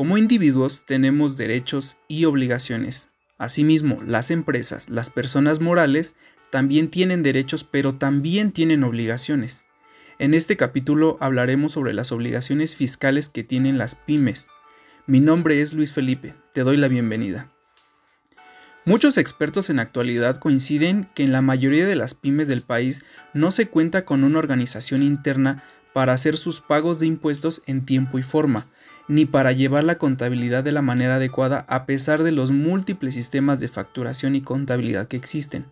Como individuos tenemos derechos y obligaciones. Asimismo, las empresas, las personas morales, también tienen derechos, pero también tienen obligaciones. En este capítulo hablaremos sobre las obligaciones fiscales que tienen las pymes. Mi nombre es Luis Felipe, te doy la bienvenida. Muchos expertos en actualidad coinciden que en la mayoría de las pymes del país no se cuenta con una organización interna para hacer sus pagos de impuestos en tiempo y forma, ni para llevar la contabilidad de la manera adecuada a pesar de los múltiples sistemas de facturación y contabilidad que existen.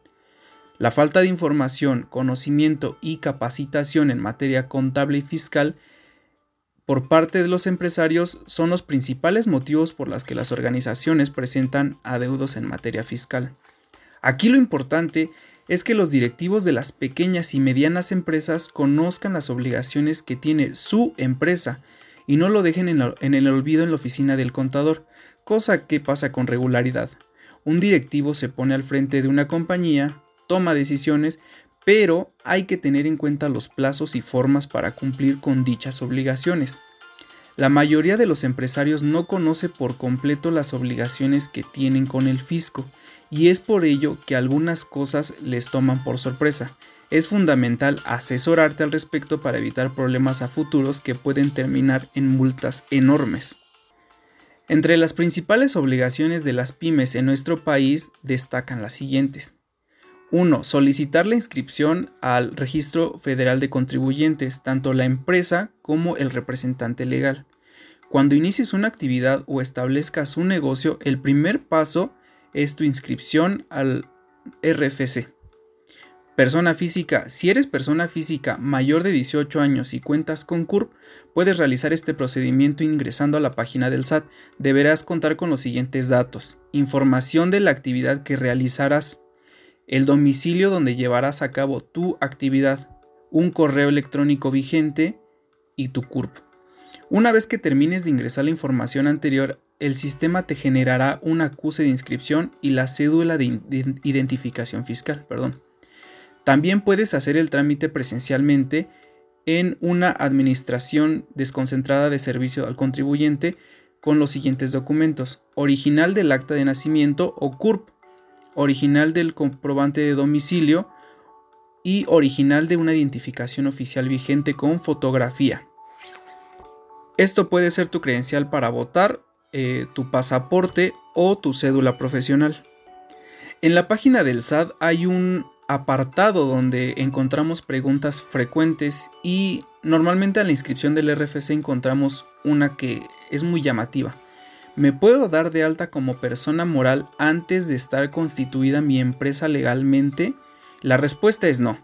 La falta de información, conocimiento y capacitación en materia contable y fiscal por parte de los empresarios son los principales motivos por los que las organizaciones presentan adeudos en materia fiscal. Aquí lo importante es que los directivos de las pequeñas y medianas empresas conozcan las obligaciones que tiene su empresa y no lo dejen en, en, el olvido en la oficina del contador, cosa que pasa con regularidad. Un directivo se pone al frente de una compañía, toma decisiones, pero hay que tener en cuenta los plazos y formas para cumplir con dichas obligaciones. La mayoría de los empresarios no conoce por completo las obligaciones que tienen con el fisco y es por ello que algunas cosas les toman por sorpresa. Es fundamental asesorarte al respecto para evitar problemas a futuros que pueden terminar en multas enormes. Entre las principales obligaciones de las pymes en nuestro país destacan las siguientes. 1. Solicitar la inscripción al Registro Federal de Contribuyentes, tanto la empresa como el representante legal. Cuando inicies una actividad o establezcas un negocio, el primer paso es tu inscripción al RFC. Persona física. Si eres persona física mayor de 18 años y cuentas con CURP, puedes realizar este procedimiento ingresando a la página del SAT. Deberás contar con los siguientes datos. Información de la actividad que realizarás el domicilio donde llevarás a cabo tu actividad, un correo electrónico vigente y tu CURP. Una vez que termines de ingresar la información anterior, el sistema te generará un acuse de inscripción y la cédula de identificación fiscal. Perdón. También puedes hacer el trámite presencialmente en una administración desconcentrada de servicio al contribuyente con los siguientes documentos. Original del acta de nacimiento o CURP original del comprobante de domicilio y original de una identificación oficial vigente con fotografía. Esto puede ser tu credencial para votar, eh, tu pasaporte o tu cédula profesional. En la página del SAT hay un apartado donde encontramos preguntas frecuentes y normalmente a la inscripción del RFC encontramos una que es muy llamativa. ¿Me puedo dar de alta como persona moral antes de estar constituida mi empresa legalmente? La respuesta es no.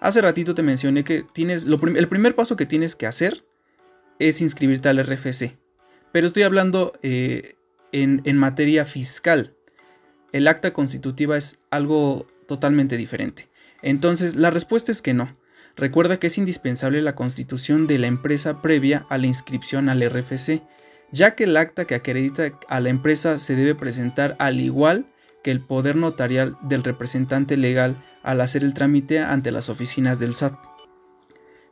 Hace ratito te mencioné que tienes el primer paso que tienes que hacer es inscribirte al RFC. Pero estoy hablando eh, en, en materia fiscal. El acta constitutiva es algo totalmente diferente. Entonces, la respuesta es que no. Recuerda que es indispensable la constitución de la empresa previa a la inscripción al RFC ya que el acta que acredita a la empresa se debe presentar al igual que el poder notarial del representante legal al hacer el trámite ante las oficinas del SAT.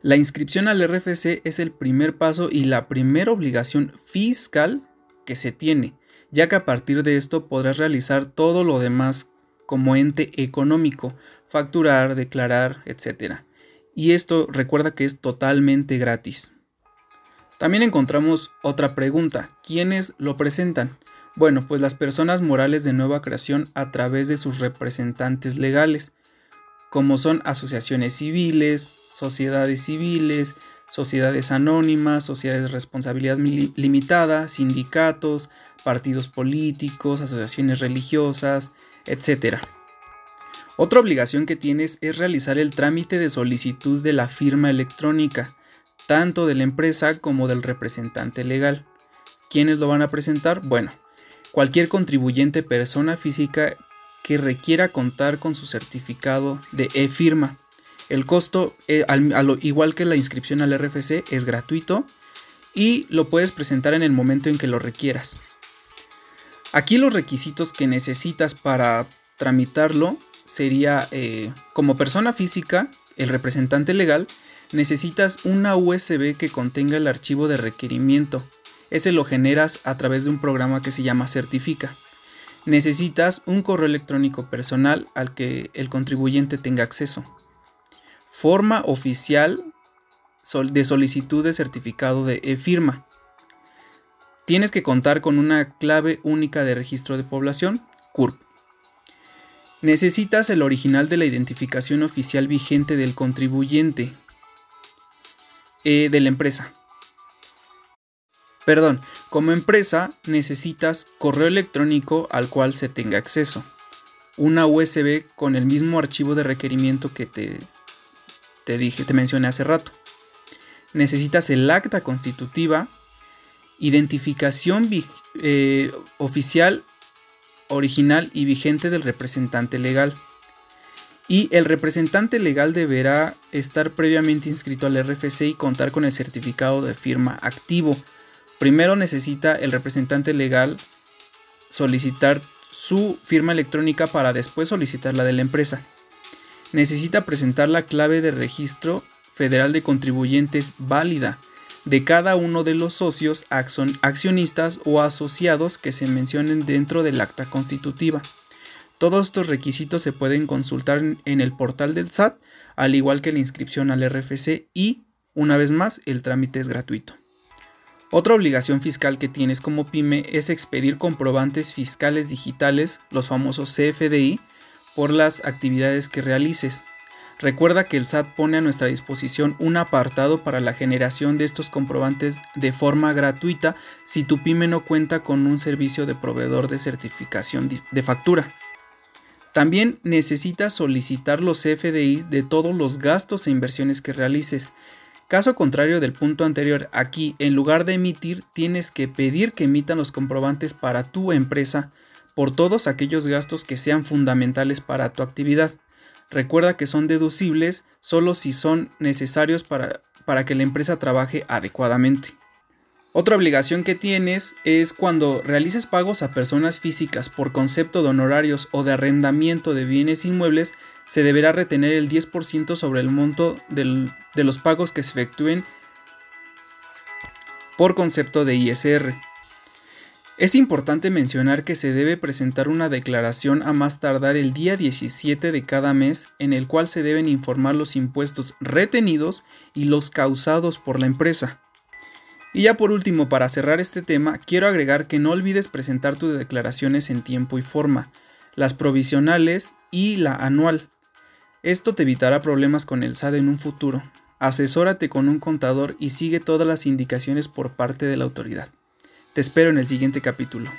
La inscripción al RFC es el primer paso y la primera obligación fiscal que se tiene, ya que a partir de esto podrás realizar todo lo demás como ente económico, facturar, declarar, etc. Y esto recuerda que es totalmente gratis. También encontramos otra pregunta, ¿quiénes lo presentan? Bueno, pues las personas morales de nueva creación a través de sus representantes legales, como son asociaciones civiles, sociedades civiles, sociedades anónimas, sociedades de responsabilidad limitada, sindicatos, partidos políticos, asociaciones religiosas, etc. Otra obligación que tienes es realizar el trámite de solicitud de la firma electrónica tanto de la empresa como del representante legal. ¿Quiénes lo van a presentar? Bueno, cualquier contribuyente persona física que requiera contar con su certificado de e-firma. El costo, eh, al, igual que la inscripción al RFC, es gratuito y lo puedes presentar en el momento en que lo requieras. Aquí los requisitos que necesitas para tramitarlo sería eh, como persona física, el representante legal necesitas una USB que contenga el archivo de requerimiento. ese lo generas a través de un programa que se llama Certifica. Necesitas un correo electrónico personal al que el contribuyente tenga acceso. Forma oficial de solicitud de certificado de e-firma. Tienes que contar con una clave única de registro de población, CURP. Necesitas el original de la identificación oficial vigente del contribuyente eh, de la empresa. Perdón, como empresa necesitas correo electrónico al cual se tenga acceso, una USB con el mismo archivo de requerimiento que te, te dije, te mencioné hace rato. Necesitas el acta constitutiva, identificación eh, oficial, original y vigente del representante legal. Y el representante legal deberá estar previamente inscrito al RFC y contar con el certificado de firma activo Primero necesita el representante legal solicitar su firma electrónica para después solicitar la de la empresa. Necesita presentar la clave de registro federal de contribuyentes válida de cada uno de los socios, accionistas o asociados que se mencionen dentro del acta constitutiva. Todos estos requisitos se pueden consultar en el portal del SAT, al igual que la inscripción al RFC y, una vez más, el trámite es gratuito. Otra obligación fiscal que tienes como pyme es expedir comprobantes fiscales digitales, los famosos CFDI, por las actividades que realices. Recuerda que el SAT pone a nuestra disposición un apartado para la generación de estos comprobantes de forma gratuita si tu pyme no cuenta con un servicio de proveedor de certificación de factura. También necesitas solicitar los CFDI de todos los gastos e inversiones que realices. Caso contrario del punto anterior, aquí en lugar de emitir tienes que pedir que emitan los comprobantes para tu empresa por todos aquellos gastos que sean fundamentales para tu actividad. Recuerda que son deducibles solo si son necesarios para, para que la empresa trabaje adecuadamente. Otra obligación que tienes es cuando realices pagos a personas físicas por concepto de honorarios o de arrendamiento de bienes inmuebles, se deberá retener el 10% sobre el monto de los pagos que se efectúen por concepto de ISR. Es importante mencionar que se debe presentar una declaración a más tardar el día 17 de cada mes en el cual se deben informar los impuestos retenidos y los causados por la empresa. Y ya por último, para cerrar este tema, quiero agregar que no olvides presentar tus declaraciones en tiempo y forma, las provisionales y la anual. Esto te evitará problemas con el SAD en un futuro. Asesórate con un contador y sigue todas las indicaciones por parte de la autoridad. Te espero en el siguiente capítulo.